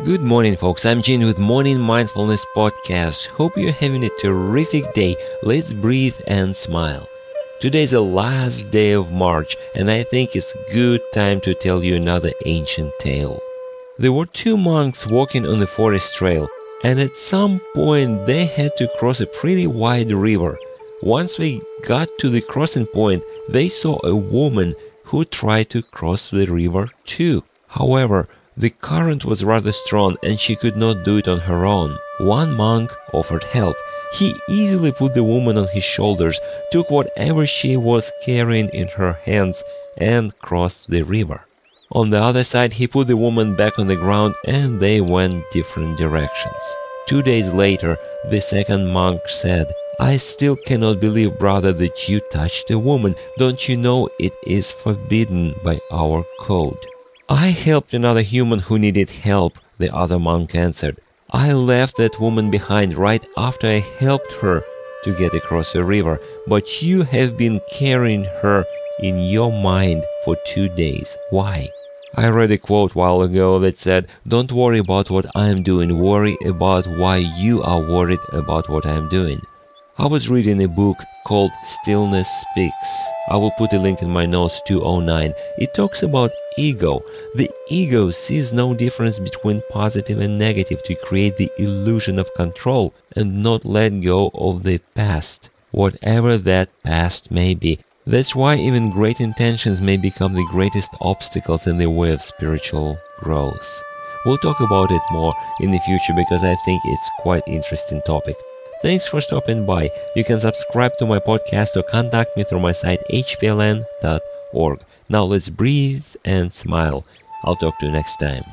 Good morning, folks. I'm Gene with Morning Mindfulness Podcast. Hope you're having a terrific day. Let's breathe and smile. Today's the last day of March, and I think it's good time to tell you another ancient tale. There were two monks walking on the forest trail, and at some point they had to cross a pretty wide river. Once they got to the crossing point, they saw a woman who tried to cross the river too. However, the current was rather strong and she could not do it on her own. One monk offered help. He easily put the woman on his shoulders, took whatever she was carrying in her hands, and crossed the river. On the other side, he put the woman back on the ground and they went different directions. Two days later, the second monk said, I still cannot believe, brother, that you touched a woman. Don't you know it is forbidden by our code? I helped another human who needed help, the other monk answered. I left that woman behind right after I helped her to get across the river, but you have been carrying her in your mind for two days. Why? I read a quote while ago that said, Don't worry about what I am doing, worry about why you are worried about what I am doing. I was reading a book called Stillness Speaks. I will put a link in my notes 209. It talks about ego. The ego sees no difference between positive and negative to create the illusion of control and not let go of the past, whatever that past may be. That's why even great intentions may become the greatest obstacles in the way of spiritual growth. We'll talk about it more in the future because I think it's quite interesting topic. Thanks for stopping by. You can subscribe to my podcast or contact me through my site hpln.org. Now let's breathe and smile. I'll talk to you next time.